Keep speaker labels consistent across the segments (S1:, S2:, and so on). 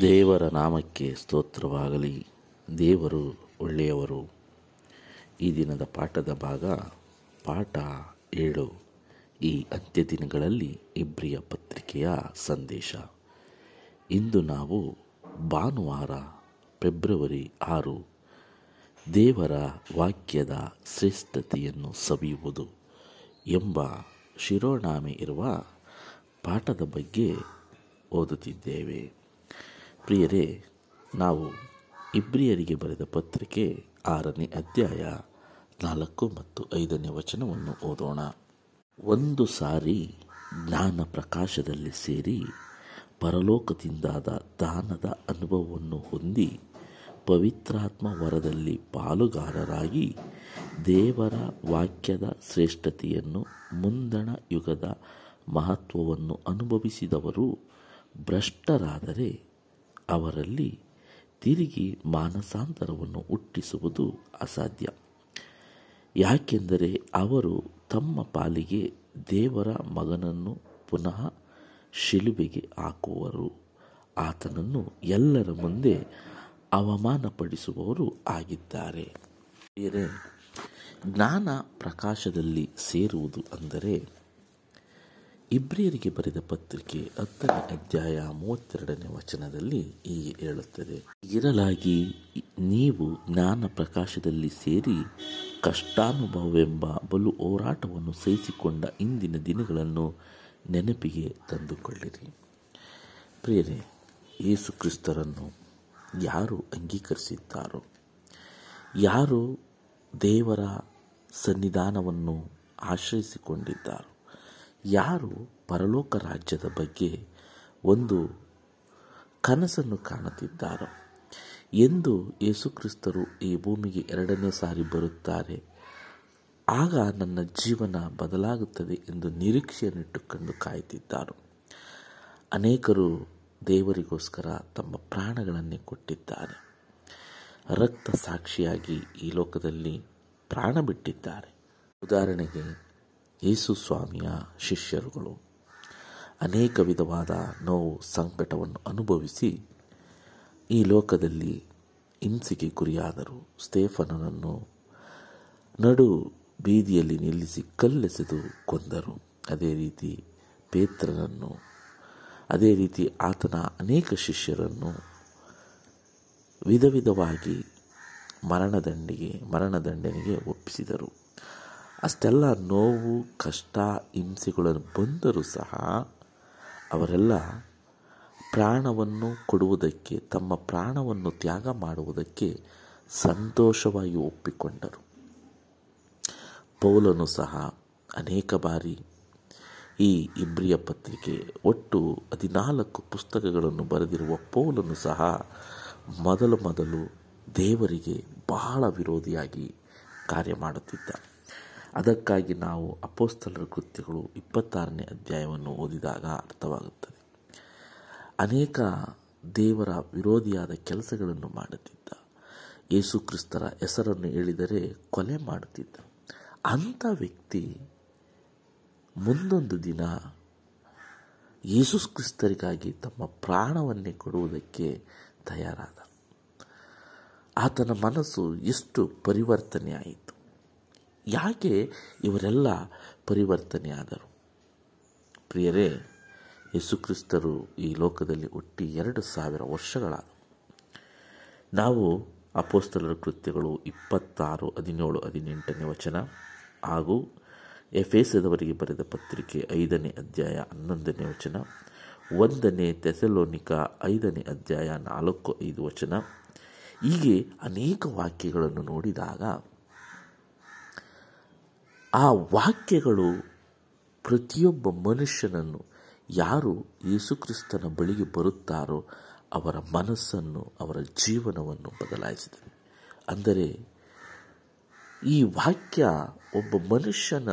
S1: ದೇವರ ನಾಮಕ್ಕೆ ಸ್ತೋತ್ರವಾಗಲಿ. ದೇವರು ಒಳ್ಳೆಯವರು. ಈ ದಿನದ ಪಾಠದ ಭಾಗ ಪಾಠ ಏಳು. ಈ ಅಂತ್ಯ ದಿನಗಳಲ್ಲಿ ಇಬ್ರಿಯ ಪತ್ರಿಕೆಯ ಸಂದೇಶ. ಇಂದು ನಾವು ಭಾನುವಾರ, ಫೆಬ್ರವರಿ ಆರು, ದೇವರ ವಾಕ್ಯದ ಶ್ರೇಷ್ಠತೆಯನ್ನು ಸವಿಯುವುದು ಎಂಬ ಶಿರೋನಾಮೆ ಇರುವ ಪಾಠದ ಬಗ್ಗೆ ಓದುತ್ತಿದ್ದೇವೆ. ಪ್ರಿಯರೇ, ನಾವು ಇಬ್ರಿಯರಿಗೆ ಬರೆದ ಪತ್ರಿಕೆ ಆರನೇ ಅಧ್ಯಾಯ ನಾಲ್ಕು ಮತ್ತು ಐದನೇ ವಚನವನ್ನು ಓದೋಣ. ಒಂದು ಸಾರಿ ಜ್ಞಾನ ಪ್ರಕಾಶದಲ್ಲಿ ಸೇರಿ ಪರಲೋಕದಿಂದಾದ ದಾನದ ಅನುಭವವನ್ನು ಹೊಂದಿ ಪವಿತ್ರಾತ್ಮ ವರದಲ್ಲಿ ಪಾಲುಗಾರರಾಗಿ ದೇವರ ವಾಕ್ಯದ ಶ್ರೇಷ್ಠತೆಯನ್ನು ಮುಂದಣ ಯುಗದ ಮಹತ್ವವನ್ನು ಅನುಭವಿಸಿದವರು ಭ್ರಷ್ಟರಾದರೆ ಅವರಲ್ಲಿ ತಿರುಗಿ ಮಾನಸಾಂತರವನ್ನು ಹುಟ್ಟಿಸುವುದು ಅಸಾಧ್ಯ. ಯಾಕೆಂದರೆ ಅವರು ತಮ್ಮ ಪಾಲಿಗೆ ದೇವರ ಮಗನನ್ನು ಪುನಃ ಶಿಲುಬೆಗೆ ಹಾಕುವರು. ಆತನನ್ನು ಎಲ್ಲರ ಮುಂದೆ ಅವಮಾನಪಡಿಸುವವರು ಆಗಿದ್ದಾರೆ. ಬೇರೆ ಜ್ಞಾನ ಪ್ರಕಾಶದಲ್ಲಿ ಸೇರುವುದು ಅಂದರೆ ಇಬ್ರಿಯರಿಗೆ ಬರೆದ ಪತ್ರಿಕೆ ಹತ್ತನೇ ಅಧ್ಯಾಯ ಮೂವತ್ತೆರಡನೇ ವಚನದಲ್ಲಿ ಹೀಗೆ ಹೇಳುತ್ತದೆ. ಇರಲಾಗಿ ನೀವು ಜ್ಞಾನ ಪ್ರಕಾಶದಲ್ಲಿ ಸೇರಿ ಕಷ್ಟಾನುಭವವೆಂಬ ಬಲು ಹೋರಾಟವನ್ನು ಸಹಿಸಿಕೊಂಡ ಇಂದಿನ ದಿನಗಳನ್ನು ನೆನಪಿಗೆ ತಂದುಕೊಳ್ಳಿರಿ. ಪ್ರಿಯರೇ, ಯೇಸು ಕ್ರಿಸ್ತರನ್ನು ಯಾರು ಅಂಗೀಕರಿಸಿದ್ದಾರೋ? ಯಾರು ದೇವರ ಸನ್ನಿಧಾನವನ್ನು ಆಶ್ರಯಿಸಿಕೊಂಡಿದ್ದಾರೋ? ಯಾರು ಪರಲೋಕ ರಾಜ್ಯದ ಬಗ್ಗೆ ಒಂದು ಕನಸನ್ನು ಕಾಣುತ್ತಿದ್ದಾರೋ? ಎಂದು ಯೇಸುಕ್ರಿಸ್ತರು ಈ ಭೂಮಿಗೆ ಎರಡನೇ ಸಾರಿ ಬರುತ್ತಾರೆ. ಆಗ ನನ್ನ ಜೀವನ ಬದಲಾಗುತ್ತದೆ ಎಂದು ನಿರೀಕ್ಷೆಯನ್ನಿಟ್ಟುಕೊಂಡು ಕಾಯುತ್ತಿದ್ದಾರೋ? ಅನೇಕರು ದೇವರಿಗೋಸ್ಕರ ತಮ್ಮ ಪ್ರಾಣಗಳನ್ನೇ ಕೊಟ್ಟಿದ್ದಾರೆ. ರಕ್ತ ಸಾಕ್ಷಿಯಾಗಿ ಈ ಲೋಕದಲ್ಲಿ ಪ್ರಾಣ ಬಿಟ್ಟಿದ್ದಾರೆ. ಉದಾಹರಣೆಗೆ ಯೇಸು ಸ್ವಾಮಿಯ ಶಿಷ್ಯರುಗಳು. ಅನೇಕ ವಿಧವಾದ ನೋವು ಸಂಕಟವನ್ನು ಅನುಭವಿಸಿ ಈ ಲೋಕದಲ್ಲಿ ಹಿಂಸೆಗೆ ಗುರಿಯಾದರು. ಸ್ಟೇಫನನನ್ನು ನಡು ಬೀದಿಯಲ್ಲಿ ನಿಲ್ಲಿಸಿ ಕಲ್ಲೆಸೆದು ಕೊಂದರು. ಅದೇ ರೀತಿ ಪೇತ್ರನನ್ನು, ಅದೇ ರೀತಿ ಆತನ ಅನೇಕ ಶಿಷ್ಯರನ್ನು ವಿಧ ವಿಧವಾಗಿ ಮರಣದಂಡಿಗೆ, ಮರಣದಂಡನೆಗೆ ಒಪ್ಪಿಸಿದರು. ಅಷ್ಟೆಲ್ಲ ನೋವು, ಕಷ್ಟ, ಹಿಂಸೆಗಳನ್ನು ಬಂದರೂ ಸಹ ಅವರೆಲ್ಲ ಪ್ರಾಣವನ್ನು ಕೊಡುವುದಕ್ಕೆ, ತಮ್ಮ ಪ್ರಾಣವನ್ನು ತ್ಯಾಗ ಮಾಡುವುದಕ್ಕೆ ಸಂತೋಷವಾಗಿ ಒಪ್ಪಿಕೊಂಡರು. ಪೌಲನು ಸಹ ಅನೇಕ ಬಾರಿ ಈ ಇಬ್ರಿಯ ಪತ್ರಿಕೆ ಒಟ್ಟು ಹದಿನಾಲ್ಕು ಪುಸ್ತಕಗಳನ್ನು ಬರೆದಿರುವ ಪೌಲನು ಸಹ ಮೊದಲು ಮೊದಲು ದೇವರಿಗೆ ಬಹಳ ವಿರೋಧಿಯಾಗಿ ಕಾರ್ಯ ಮಾಡುತ್ತಿದ್ದ. ಅದಕ್ಕಾಗಿ ನಾವು ಅಪೋಸ್ತಲರ ಕೃತ್ಯಗಳು ಇಪ್ಪತ್ತಾರನೇ ಅಧ್ಯಾಯವನ್ನು ಓದಿದಾಗ ಅರ್ಥವಾಗುತ್ತದೆ. ಅನೇಕ ದೇವರ ವಿರೋಧಿಯಾದ ಕೆಲಸಗಳನ್ನು ಮಾಡುತ್ತಿದ್ದ. ಯೇಸು ಕ್ರಿಸ್ತರ ಹೆಸರನ್ನು ಹೇಳಿದರೆ ಕೊಲೆ ಮಾಡುತ್ತಿದ್ದ. ಅಂಥ ವ್ಯಕ್ತಿ ಮುಂದೊಂದು ದಿನ ಯೇಸು ಕ್ರಿಸ್ತರಿಗಾಗಿ ತಮ್ಮ ಪ್ರಾಣವನ್ನೇ ಕೊಡುವುದಕ್ಕೆ ತಯಾರಾದ. ಆತನ ಮನಸ್ಸು ಎಷ್ಟು ಪರಿವರ್ತನೆ ಆಯಿತು ಯಾಕೆ ಇವರೆಲ್ಲ ಪರಿವರ್ತನೆಯಾದರು? ಪ್ರಿಯರೇ, ಯೇಸುಕ್ರಿಸ್ತರು ಈ ಲೋಕದಲ್ಲಿ ಒಟ್ಟಿ ಎರಡು ಸಾವಿರ ವರ್ಷಗಳಾದವು. ನಾವು ಅಪೋಸ್ತಲರ ಕೃತ್ಯಗಳು ಇಪ್ಪತ್ತಾರು, ಹದಿನೇಳು, ಹದಿನೆಂಟನೇ ವಚನ ಹಾಗೂ ಎಫೆಸದವರಿಗೆ ಬರೆದ ಪತ್ರಿಕೆ ಐದನೇ ಅಧ್ಯಾಯ ಹನ್ನೊಂದನೇ ವಚನ, ಒಂದನೇ ತೆಸಲೋನಿಕ ಐದನೇ ಅಧ್ಯಾಯ ನಾಲ್ಕು, ಐದು ವಚನ ಹೀಗೆ ಅನೇಕ ವಾಕ್ಯಗಳನ್ನು ನೋಡಿದಾಗ ಆ ವಾಕ್ಯಗಳು ಪ್ರತಿಯೊಬ್ಬ ಮನುಷ್ಯನನ್ನು ಯಾರು ಯೇಸುಕ್ರಿಸ್ತನ ಬಳಿಗೆ ಬರುತ್ತಾರೋ ಅವರ ಮನಸ್ಸನ್ನು, ಅವರ ಜೀವನವನ್ನು ಬದಲಾಯಿಸಿದೆ ಅಂದರೆ ಈ ವಾಕ್ಯ ಒಬ್ಬ ಮನುಷ್ಯನ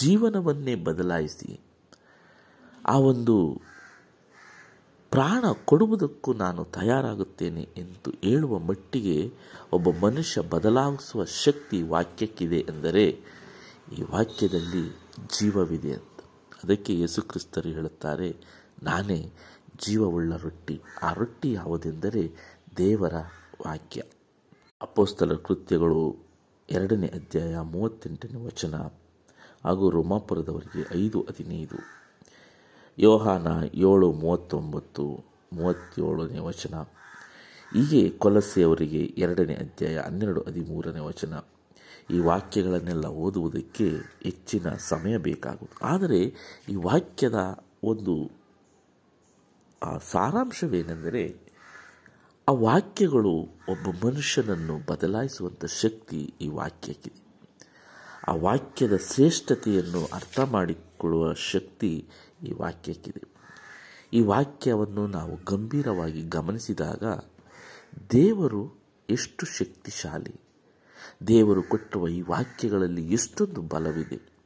S1: ಜೀವನವನ್ನೇ ಬದಲಾಯಿಸಿ ಆ ಒಂದು ಪ್ರಾಣ ಕೊಡುವುದಕ್ಕೂ ನಾನು ತಯಾರಾಗುತ್ತೇನೆ ಎಂದು ಹೇಳುವ ಮಟ್ಟಿಗೆ ಒಬ್ಬ ಮನುಷ್ಯ ಬದಲಾಯಿಸುವ ಶಕ್ತಿ ವಾಕ್ಯಕ್ಕಿದೆ ಎಂದರೆ ಈ ವಾಕ್ಯದಲ್ಲಿ ಜೀವವಿದೆ ಅಂತ. ಅದಕ್ಕೆ ಯೇಸುಕ್ರಿಸ್ತರು ಹೇಳುತ್ತಾರೆ, ನಾನೇ ಜೀವವುಳ್ಳ ರೊಟ್ಟಿ. ಆ ರೊಟ್ಟಿ ಯಾವುದೆಂದರೆ ದೇವರ ವಾಕ್ಯ. ಅಪೋಸ್ತಲ ಕೃತ್ಯಗಳು ಎರಡನೇ ಅಧ್ಯಾಯ ಮೂವತ್ತೆಂಟನೇ ವಚನ ಹಾಗೂ ರೋಮಾಪುರದವರಿಗೆ ಐದು ಹದಿನೈದು. ಯೋಹಾನ ಏಳು ಮೂವತ್ತೊಂಬತ್ತು ಮೂವತ್ತೇಳನೇ ವಚನ. ಹೀಗೆ ಕೊಲಸೆಯವರಿಗೆ ಎರಡನೇ ಅಧ್ಯಾಯ ಹನ್ನೆರಡು ಹದಿಮೂರನೇ ವಚನ. ಈ ವಾಕ್ಯಗಳನ್ನೆಲ್ಲ ಓದುವುದಕ್ಕೆ ಹೆಚ್ಚಿನ ಸಮಯ ಬೇಕಾಗುವುದು. ಆದರೆ ಈ ವಾಕ್ಯದ ಒಂದು, ಆ ಸಾರಾಂಶವೇನೆಂದರೆ ಆ ವಾಕ್ಯಗಳು ಒಬ್ಬ ಮನುಷ್ಯನನ್ನು ಬದಲಾಯಿಸುವಂಥ ಶಕ್ತಿ ಈ ವಾಕ್ಯಕ್ಕಿದೆ ಆ ವಾಕ್ಯದ ಶ್ರೇಷ್ಠತೆಯನ್ನು ಅರ್ಥ ಮಾಡಿಕೊಳ್ಳುವ ಶಕ್ತಿ ಈ ವಾಕ್ಯಕ್ಕಿದೆ. ಈ ವಾಕ್ಯವನ್ನು ನಾವು ಗಂಭೀರವಾಗಿ ಗಮನಿಸಿದಾಗ ದೇವರು ಎಷ್ಟು ಶಕ್ತಿಶಾಲಿ ದೇವರು ಕೊಟ್ಟುವ ಈ ವಾಕ್ಯಗಳಲ್ಲಿ ಎಷ್ಟೊಂದು ಬಲವಿದೆ.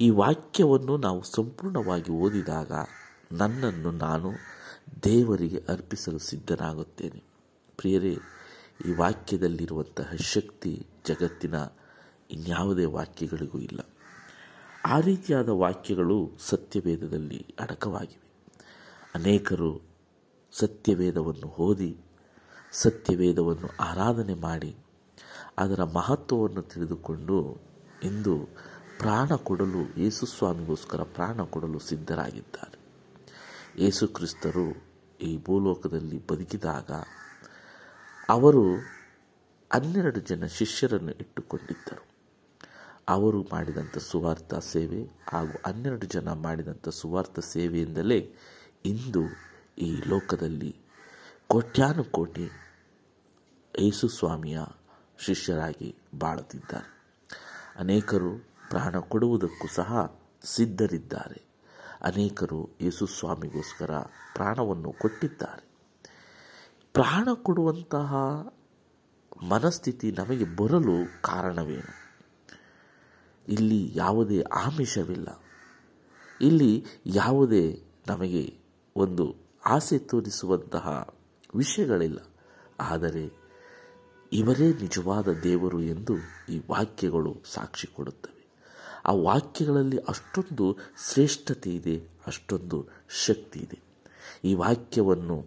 S1: ಈ ವಾಕ್ಯವನ್ನು ನಾವು ಸಂಪೂರ್ಣವಾಗಿ ಓದಿದಾಗ ನನ್ನನ್ನು ನಾನು ದೇವರಿಗೆ ಅರ್ಪಿಸಲು ಸಿದ್ಧನಾಗುತ್ತೇನೆ. ಪ್ರಿಯರೇ, ಈ ವಾಕ್ಯದಲ್ಲಿರುವಂತಹ ಶಕ್ತಿ ಜಗತ್ತಿನ ಇನ್ಯಾವುದೇ ವಾಕ್ಯಗಳಿಗೂ ಇಲ್ಲ. ಆ ರೀತಿಯಾದ ವಾಕ್ಯಗಳು ಸತ್ಯವೇದದಲ್ಲಿ ಅಡಕವಾಗಿವೆ. ಅನೇಕರು ಸತ್ಯವೇದವನ್ನು ಓದಿ, ಸತ್ಯವೇದವನ್ನು ಆರಾಧನೆ ಮಾಡಿ ಅದರ ಮಹತ್ವವನ್ನು ತಿಳಿದುಕೊಂಡು ಇಂದು ಪ್ರಾಣ ಕೊಡಲು ಯೇಸುಸ್ವಾಮಿಗೋಸ್ಕರ ಪ್ರಾಣ ಕೊಡಲು ಸಿದ್ಧರಾಗಿದ್ದಾರೆ. ಯೇಸು ಕ್ರಿಸ್ತರು ಈ ಭೂಲೋಕದಲ್ಲಿ ಬದುಕಿದಾಗ ಅವರು ಹನ್ನೆರಡು ಜನ ಶಿಷ್ಯರನ್ನು ಇಟ್ಟುಕೊಂಡಿದ್ದರು. ಅವರು ಮಾಡಿದಂಥ ಸುವಾರ್ಥ ಸೇವೆ ಹಾಗೂ ಹನ್ನೆರಡು ಜನ ಮಾಡಿದಂಥ ಸುವಾರ್ಥ ಸೇವೆಯಿಂದಲೇ ಇಂದು ಈ ಲೋಕದಲ್ಲಿ ಕೋಟ್ಯಾನುಕೋಟಿ ಯೇಸು ಸ್ವಾಮಿಯ ಶಿಷ್ಯರಾಗಿ ಬಾಳುತ್ತಿದ್ದಾರೆ. ಅನೇಕರು ಪ್ರಾಣ ಕೊಡುವುದಕ್ಕೂ ಸಹ ಸಿದ್ಧರಿದ್ದಾರೆ. ಅನೇಕರು ಯೇಸು ಸ್ವಾಮಿಗೋಸ್ಕರ ಪ್ರಾಣವನ್ನು ಕೊಟ್ಟಿದ್ದಾರೆ. ಪ್ರಾಣ ಕೊಡುವಂತಹ ಮನಸ್ಥಿತಿ ನಮಗೆ ಬರಲು ಕಾರಣವೇನು? ಇಲ್ಲಿ ಯಾವುದೇ ಆಮಿಷವಿಲ್ಲ. ಇಲ್ಲಿ ಯಾವುದೇ ನಮಗೆ ಒಂದು ಆಸೆ ತೋರಿಸುವಂತಹ ವಿಷಯಗಳಿಲ್ಲ. ಆದರೆ ಇವರೇ ನಿಜವಾದ ದೇವರು ಎಂದು ಈ ವಾಕ್ಯಗಳು ಸಾಕ್ಷಿ ಕೊಡುತ್ತವೆ. ಆ ವಾಕ್ಯಗಳಲ್ಲಿ ಅಷ್ಟೊಂದು ಶ್ರೇಷ್ಠತೆ ಇದೆ, ಅಷ್ಟೊಂದು ಶಕ್ತಿ ಇದೆ. ಈ ವಾಕ್ಯವನ್ನು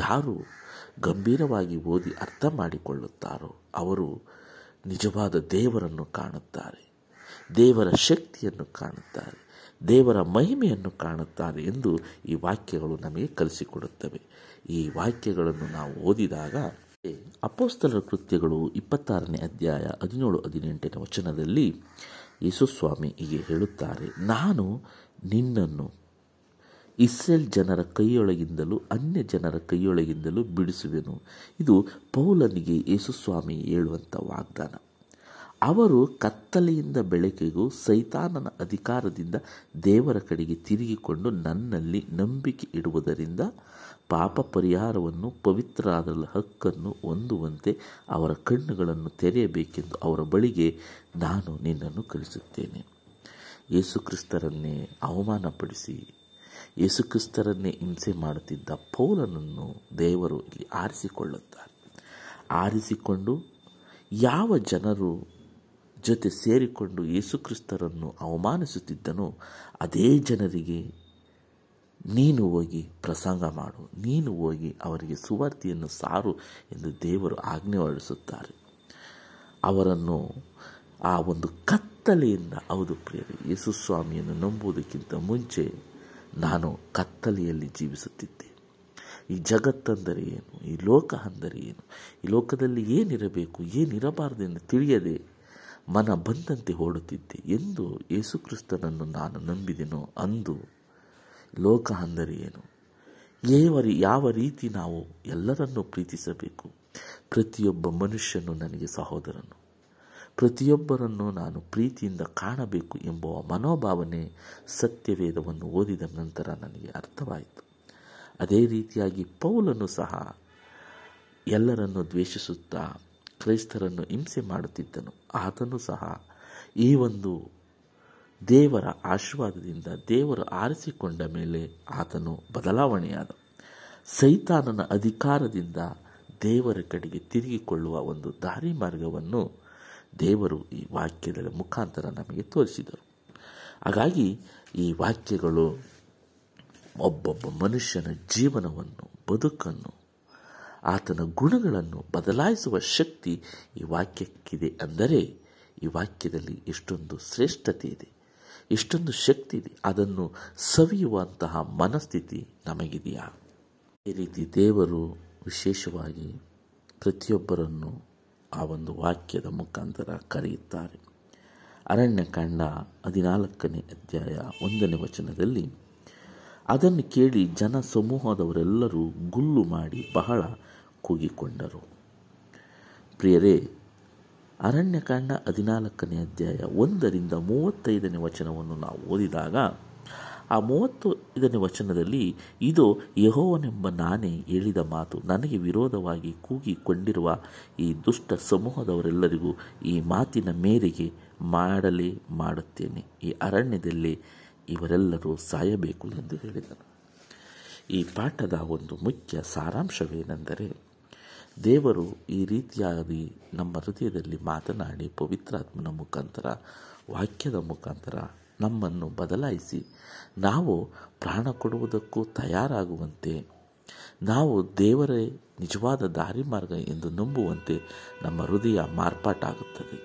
S1: ಯಾರು ಗಂಭೀರವಾಗಿ ಓದಿ ಅರ್ಥ ಮಾಡಿಕೊಳ್ಳುತ್ತಾರೋ ಅವರು ನಿಜವಾದ ದೇವರನ್ನು ಕಾಣುತ್ತಾರೆ. ದೇವರ ಶಕ್ತಿಯನ್ನು ಕಾಣುತ್ತಾರೆ. ದೇವರ ಮಹಿಮೆಯನ್ನು ಕಾಣುತ್ತಾರೆ ಎಂದು ಈ ವಾಕ್ಯಗಳು ನಮಗೆ ಕಲಿಸಿಕೊಡುತ್ತವೆ. ಈ ವಾಕ್ಯಗಳನ್ನು ನಾವು ಓದಿದಾಗ ಅಪೋಸ್ತಲರ ಕೃತ್ಯಗಳು ಇಪ್ಪತ್ತಾರನೇ ಅಧ್ಯಾಯ ಹದಿನೇಳು, ಹದಿನೆಂಟನೇ ವಚನದಲ್ಲಿ ಯೇಸುಸ್ವಾಮಿ ಹೀಗೆ ಹೇಳುತ್ತಾರೆ, ನಾನು ನಿನ್ನನ್ನು ಇಸ್ರೇಲ್ ಜನರ ಕೈಯೊಳಗಿಂದಲೂ ಅನ್ಯ ಜನರ ಕೈಯೊಳಗಿಂದಲೂ ಬಿಡಿಸುವೆನು. ಇದು ಪೌಲನಿಗೆ ಯೇಸುಸ್ವಾಮಿ ಹೇಳುವಂಥ ವಾಗ್ದಾನ. ಅವರು ಕತ್ತಲೆಯಿಂದ ಬೆಳಕಿಗೂ ಸೈತಾನನ ಅಧಿಕಾರದಿಂದ ದೇವರ ಕಡೆಗೆ ತಿರುಗಿಕೊಂಡು ನನ್ನಲ್ಲಿ ನಂಬಿಕೆ ಇಡುವುದರಿಂದ ಪಾಪ ಪರಿಹಾರವನ್ನು ಪವಿತ್ರಾದ ಹಕ್ಕನ್ನು ಹೊಂದುವಂತೆ ಅವರ ಕಣ್ಣುಗಳನ್ನು ತೆರೆಯಬೇಕೆಂದು ಅವರ ಬಳಿಗೆ ನಾನು ನಿನ್ನನ್ನು ಕಳಿಸುತ್ತೇನೆ ಯೇಸುಕ್ರಿಸ್ತರನ್ನೇ ಅವಮಾನಪಡಿಸಿ, ಯೇಸುಕ್ರಿಸ್ತರನ್ನೇ ಹಿಂಸೆ ಮಾಡುತ್ತಿದ್ದ ಪೌಲನನ್ನು ದೇವರು ಇಲ್ಲಿ ಆರಿಸಿಕೊಳ್ಳುತ್ತಾರೆ. ಆರಿಸಿಕೊಂಡು ಯಾವ ಜನರು ಜೊತೆ ಸೇರಿಕೊಂಡು ಯೇಸುಕ್ರಿಸ್ತರನ್ನು ಅವಮಾನಿಸುತ್ತಿದ್ದನೋ, ಅದೇ ಜನರಿಗೆ ನೀನು ಹೋಗಿ ಪ್ರಸಂಗ ಮಾಡು. ನೀನು ಹೋಗಿ ಅವರಿಗೆ ಸುವಾರ್ತೆಯನ್ನು ಸಾರು ಎಂದು ದೇವರು ಆಜ್ಞೆ ಹೊರಡಿಸುತ್ತಾರೆ ಅವರನ್ನು ಆ ಒಂದು ಕತ್ತಲೆಯಿಂದ, ಹೌದು ಪ್ರಿಯರೇ, ಯೇಸು ಸ್ವಾಮಿಯನ್ನು ನಂಬುವುದಕ್ಕಿಂತ ಮುಂಚೆ ನಾನು ಕತ್ತಲೆಯಲ್ಲಿ ಜೀವಿಸುತ್ತಿದ್ದೆ. ಈ ಜಗತ್ತಂದರೆ ಏನು? ಈ ಲೋಕ ಅಂದರೆ ಏನು? ಈ ಲೋಕದಲ್ಲಿ ಏನಿರಬೇಕು, ಏನಿರಬಾರದು ಎಂದು ತಿಳಿಯದೆ ಮನ ಬಂದಂತೆ ಓಡುತ್ತಿದ್ದೆ ಎಂದು ಯೇಸುಕ್ರಿಸ್ತನನ್ನು ನಾನು ನಂಬಿದೆನೋ ಅಂದು ಲೋಕ ಅಂದರೆ ಏನು ಏವರಿ, ಯಾವ ರೀತಿ ನಾವು ಎಲ್ಲರನ್ನು ಪ್ರೀತಿಸಬೇಕು? ಪ್ರತಿಯೊಬ್ಬ ಮನುಷ್ಯನು ನನಗೆ ಸಹೋದರನು. ಪ್ರತಿಯೊಬ್ಬರನ್ನು ನಾನು ಪ್ರೀತಿಯಿಂದ ಕಾಣಬೇಕು ಎಂಬ ಮನೋಭಾವನೆ ಸತ್ಯವೇದವನ್ನು ಓದಿದ ನಂತರ ನನಗೆ ಅರ್ಥವಾಯಿತು. ಅದೇ ರೀತಿಯಾಗಿ ಪೌಲನು ಸಹ ಎಲ್ಲರನ್ನು ದ್ವೇಷಿಸುತ್ತಾ ಕ್ರೈಸ್ತರನ್ನು ಹಿಂಸೆ ಮಾಡುತ್ತಿದ್ದನು. ಆತನು ಸಹ ಈ ಒಂದು ದೇವರ ಆಶೀರ್ವಾದದಿಂದ ದೇವರು ಆರಿಸಿಕೊಂಡ ಮೇಲೆ ಆತನು ಬದಲಾವಣೆಯಾದ. ಸೈತಾನನ ಅಧಿಕಾರದಿಂದ ದೇವರ ಕಡೆಗೆ ತಿರುಗಿಕೊಳ್ಳುವ ಒಂದು ದಾರಿ ಮಾರ್ಗವನ್ನು ದೇವರು ಈ ವಾಕ್ಯದ ಮುಖಾಂತರ ನಮಗೆ ತೋರಿಸಿದರು. ಹಾಗಾಗಿ ಈ ವಾಕ್ಯಗಳು ಒಬ್ಬೊಬ್ಬ ಮನುಷ್ಯನ ಜೀವನವನ್ನು, ಬದುಕನ್ನು, ಆತನ ಗುಣಗಳನ್ನು ಬದಲಾಯಿಸುವ ಶಕ್ತಿ ಈ ವಾಕ್ಯಕ್ಕಿದೆ ಅಂದರೆ ಈ ವಾಕ್ಯದಲ್ಲಿ ಎಷ್ಟೊಂದು ಶ್ರೇಷ್ಠತೆ ಇದೆ. ಎಷ್ಟೊಂದು ಶಕ್ತಿ ಇದೆ. ಅದನ್ನು ಸವಿಯುವಂತಹ ಮನಸ್ಥಿತಿ ನಮಗಿದೆಯಾ? ಈ ರೀತಿ ದೇವರು ವಿಶೇಷವಾಗಿ ಪ್ರತಿಯೊಬ್ಬರನ್ನು ಆ ಒಂದು ವಾಕ್ಯದ ಮುಖಾಂತರ ಕರೆಯುತ್ತಾರೆ. ಅರಣ್ಯಕಾಂಡ ಹದಿನಾಲ್ಕನೇ ಅಧ್ಯಾಯ ಒಂದನೇ ವಚನದಲ್ಲಿ ಅದನ್ನು ಕೇಳಿ ಜನ ಸಮೂಹದವರೆಲ್ಲರೂ ಗುಲ್ಲು ಮಾಡಿ ಬಹಳ ಕೂಗಿಕೊಂಡರು. ಪ್ರಿಯರೇ ಅರಣ್ಯಕಾಂಡ ಹದಿನಾಲ್ಕನೇ ಅಧ್ಯಾಯ ಒಂದರಿಂದ ಮೂವತ್ತೈದನೇ ವಚನವನ್ನು ನಾವು ಓದಿದಾಗ, ಆ ಮೂವತ್ತು ಮೂವತ್ತೈದನೇ ವಚನದಲ್ಲಿ ಇದು ಯಹೋವನೆಂಬ ನಾನೇ ಹೇಳಿದ ಮಾತು, ನನಗೆ ವಿರೋಧವಾಗಿ ಕೂಗಿಕೊಂಡಿರುವ ಈ ದುಷ್ಟ ಸಮೂಹದವರೆಲ್ಲರಿಗೂ ಈ ಮಾತಿನ ಮೇರೆಗೆ ಮಾಡಲೇ ಮಾಡುತ್ತೇನೆ. ಈ ಅರಣ್ಯದಲ್ಲಿ ಇವರೆಲ್ಲರೂ ಸಾಯಬೇಕು ಎಂದು ಹೇಳಿದನು. ಈ ಪಾಠದ ಒಂದು ಮುಖ್ಯ ಸಾರಾಂಶವೇನೆಂದರೆ ದೇವರು ಈ ರೀತಿಯಾಗಿ ನಮ್ಮ ಹೃದಯದಲ್ಲಿ ಮಾತನಾಡಿ ಪವಿತ್ರಾತ್ಮನ ಮುಖಾಂತರ, ವಾಕ್ಯದ ಮುಖಾಂತರ ನಮ್ಮನ್ನು ಬದಲಾಯಿಸಿ ನಾವು ಪ್ರಾಣ ಕೊಡುವುದಕ್ಕೂ ತಯಾರಾಗುವಂತೆ, ನಾವು ದೇವರೇ ನಿಜವಾದ ದಾರಿ ಮಾರ್ಗ ಎಂದು ನಂಬುವಂತೆ ನಮ್ಮ ಹೃದಯ ಮಾರ್ಪಾಟಾಗುತ್ತದೆ.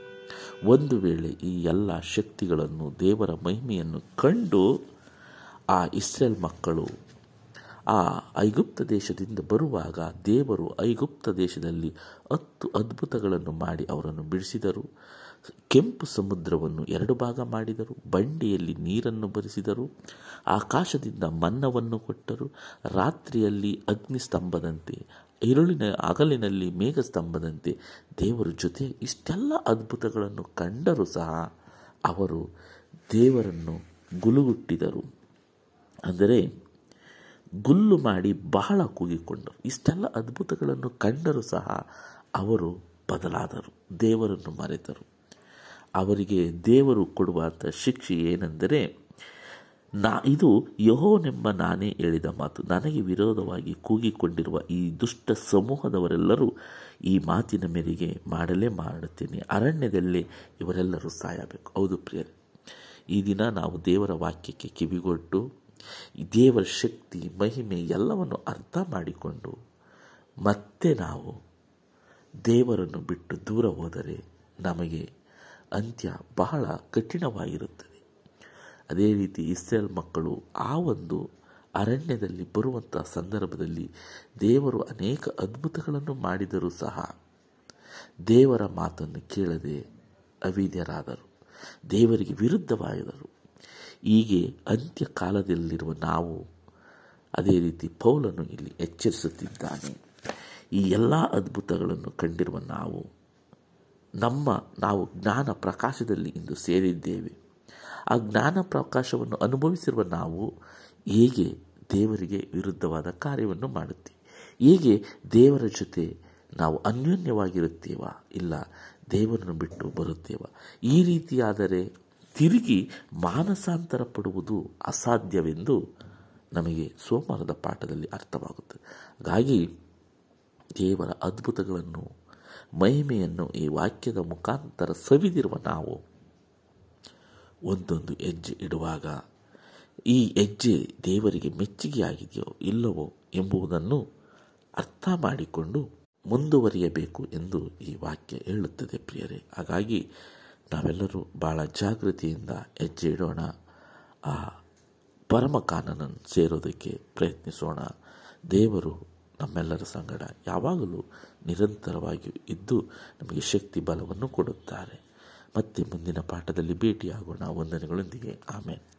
S1: ಒಂದು ವೇಳೆ ಈ ಎಲ್ಲ ಶಕ್ತಿಗಳನ್ನು ದೇವರ ಮಹಿಮೆಯನ್ನು ಕಂಡು ಆ ಇಸ್ರೇಲ್ ಮಕ್ಕಳು ಆ ಐಗುಪ್ತ ದೇಶದಿಂದ ಬರುವಾಗ ದೇವರು ಐಗುಪ್ತ ದೇಶದಲ್ಲಿ ಹತ್ತು ಅದ್ಭುತಗಳನ್ನು ಮಾಡಿ ಅವರನ್ನು ಬಿಡಿಸಿದರು. ಕೆಂಪು ಸಮುದ್ರವನ್ನು ಎರಡು ಭಾಗ ಮಾಡಿದರು. ಬಂಡೆಯಲ್ಲಿ ನೀರನ್ನು ಬರಿಸಿದರು. ಆಕಾಶದಿಂದ ಮನ್ನವನ್ನು ಕೊಟ್ಟರು. ರಾತ್ರಿಯಲ್ಲಿ ಅಗ್ನಿಸ್ತಂಭದಂತೆ, ಇರುಳಿನ ಅಗಲಿನಲ್ಲಿ ಮೇಘಸ್ತಂಭದಂತೆ ದೇವರ ಜೊತೆ ಇಷ್ಟೆಲ್ಲ ಅದ್ಭುತಗಳನ್ನು ಕಂಡರೂ ಸಹ ಅವರು ದೇವರನ್ನು ಗುಲುಗುಟ್ಟಿದರು. ಅಂದರೆ ಗುಲ್ಲು ಮಾಡಿ ಬಹಳ ಕೂಗಿಕೊಂಡರು. ಇಷ್ಟೆಲ್ಲ ಅದ್ಭುತಗಳನ್ನು ಕಂಡರೂ ಸಹ ಅವರು ಬದಲಾದರು, ದೇವರನ್ನು ಮರೆತರು. ಅವರಿಗೆ ದೇವರು ಕೊಡುವಂಥ ಶಿಕ್ಷೆ ಏನೆಂದರೆ, ನಾ, ಇದು ಯಹೋನೆಂಬ ನಾನೇ ಹೇಳಿದ ಮಾತು. ನನಗೆ ವಿರೋಧವಾಗಿ ಕೂಗಿಕೊಂಡಿರುವ ಈ ದುಷ್ಟ ಸಮೂಹದವರೆಲ್ಲರೂ ಈ ಮಾತಿನ ಮೇರೆಗೆ ಮಾಡಲೇ ಮಾಡುತ್ತೇನೆ. ಅರಣ್ಯದಲ್ಲೇ ಇವರೆಲ್ಲರೂ ಸಾಯಬೇಕು. ಹೌದು ಪ್ರಿಯರೇ, ಈ ದಿನ ನಾವು ದೇವರ ವಾಕ್ಯಕ್ಕೆ ಕಿವಿಗೊಟ್ಟು ದೇವರ ಶಕ್ತಿ, ಮಹಿಮೆ ಎಲ್ಲವನ್ನು ಅರ್ಥ ಮಾಡಿಕೊಂಡು ಮತ್ತೆ ನಾವು ದೇವರನ್ನು ಬಿಟ್ಟು ದೂರ ಹೋದರೆ ನಮಗೆ ಅಂತ್ಯ ಬಹಳ ಕಠಿಣವಾಗಿರುತ್ತದೆ. ಅದೇ ರೀತಿ ಇಸ್ರೇಲ್ ಮಕ್ಕಳು ಆ ಒಂದು ಅರಣ್ಯದಲ್ಲಿ ಬರುವಂಥ ಸಂದರ್ಭದಲ್ಲಿ ದೇವರು ಅನೇಕ ಅದ್ಭುತಗಳನ್ನು ಮಾಡಿದರೂ ಸಹ ದೇವರ ಮಾತನ್ನು ಕೇಳದೆ ಅವಿದ್ಯರಾದರು ದೇವರಿಗೆ ವಿರುದ್ಧವಾದರು ಹೀಗೆ ಅಂತ್ಯಕಾಲದಲ್ಲಿರುವ ನಾವು ಅದೇ ರೀತಿ ಪೌಲನು ಇಲ್ಲಿ ಎಚ್ಚರಿಸುತ್ತಿದ್ದಾನೆ. ಈ ಎಲ್ಲ ಅದ್ಭುತಗಳನ್ನು ಕಂಡಿರುವ ನಾವು, ನಮ್ಮ, ನಾವು ಜ್ಞಾನ ಪ್ರಕಾಶದಲ್ಲಿ ಇಂದು ಸೇರಿದ್ದೇವೆ. ಆ ಜ್ಞಾನ ಪ್ರಕಾಶವನ್ನು ಅನುಭವಿಸಿರುವ ನಾವು ಹೇಗೆ ದೇವರಿಗೆ ವಿರುದ್ಧವಾದ ಕಾರ್ಯವನ್ನು ಮಾಡುತ್ತೀವಿ ಹೇಗೆ ದೇವರ ಜೊತೆ ನಾವು ಅನ್ಯೋನ್ಯವಾಗಿರುತ್ತೇವಾ? ಇಲ್ಲ ದೇವರನ್ನು ಬಿಟ್ಟು ಬರುತ್ತೇವ? ಈ ರೀತಿಯಾದರೆ ತಿರುಗಿ ಮಾನಸಾಂತರ ಪಡುವುದು ಅಸಾಧ್ಯವೆಂದು ನಮಗೆ ಸೋಮವಾರದ ಪಾಠದಲ್ಲಿ ಅರ್ಥವಾಗುತ್ತದೆ ಹಾಗಾಗಿ ದೇವರ ಅದ್ಭುತಗಳನ್ನು, ಮಹಿಮೆಯನ್ನು ಈ ವಾಕ್ಯದ ಮುಖಾಂತರ ಸವಿದಿರುವ ನಾವು ಒಂದೊಂದು ಹೆಜ್ಜೆ ಇಡುವಾಗ ಈ ಹೆಜ್ಜೆ ದೇವರಿಗೆ ಮೆಚ್ಚುಗೆಯಾಗಿದೆಯೋ ಇಲ್ಲವೋ ಎಂಬುದನ್ನು ಅರ್ಥ ಮಾಡಿಕೊಂಡು ಮುಂದುವರಿಯಬೇಕು ಎಂದು ಈ ವಾಕ್ಯ ಹೇಳುತ್ತದೆ ಪ್ರಿಯರೇ. ಹಾಗಾಗಿ ನಾವೆಲ್ಲರೂ ಭಾಳ ಜಾಗೃತಿಯಿಂದ ಹೆಜ್ಜೆ ಇಡೋಣ ಆ ಪರಮ ಸೇರೋದಕ್ಕೆ ಪ್ರಯತ್ನಿಸೋಣ. ದೇವರು ನಮ್ಮೆಲ್ಲರ ಸಂಗಡ ಯಾವಾಗಲೂ ನಿರಂತರವಾಗಿ ಇದ್ದು ನಮಗೆ ಶಕ್ತಿ ಬಲವನ್ನು ಕೊಡುತ್ತಾರೆ. ಮತ್ತೆ ಮುಂದಿನ ಪಾಠದಲ್ಲಿ ಭೇಟಿಯಾಗೋಣ. ವಂದನೆಗಳೊಂದಿಗೆ. ಆಮೇಲೆ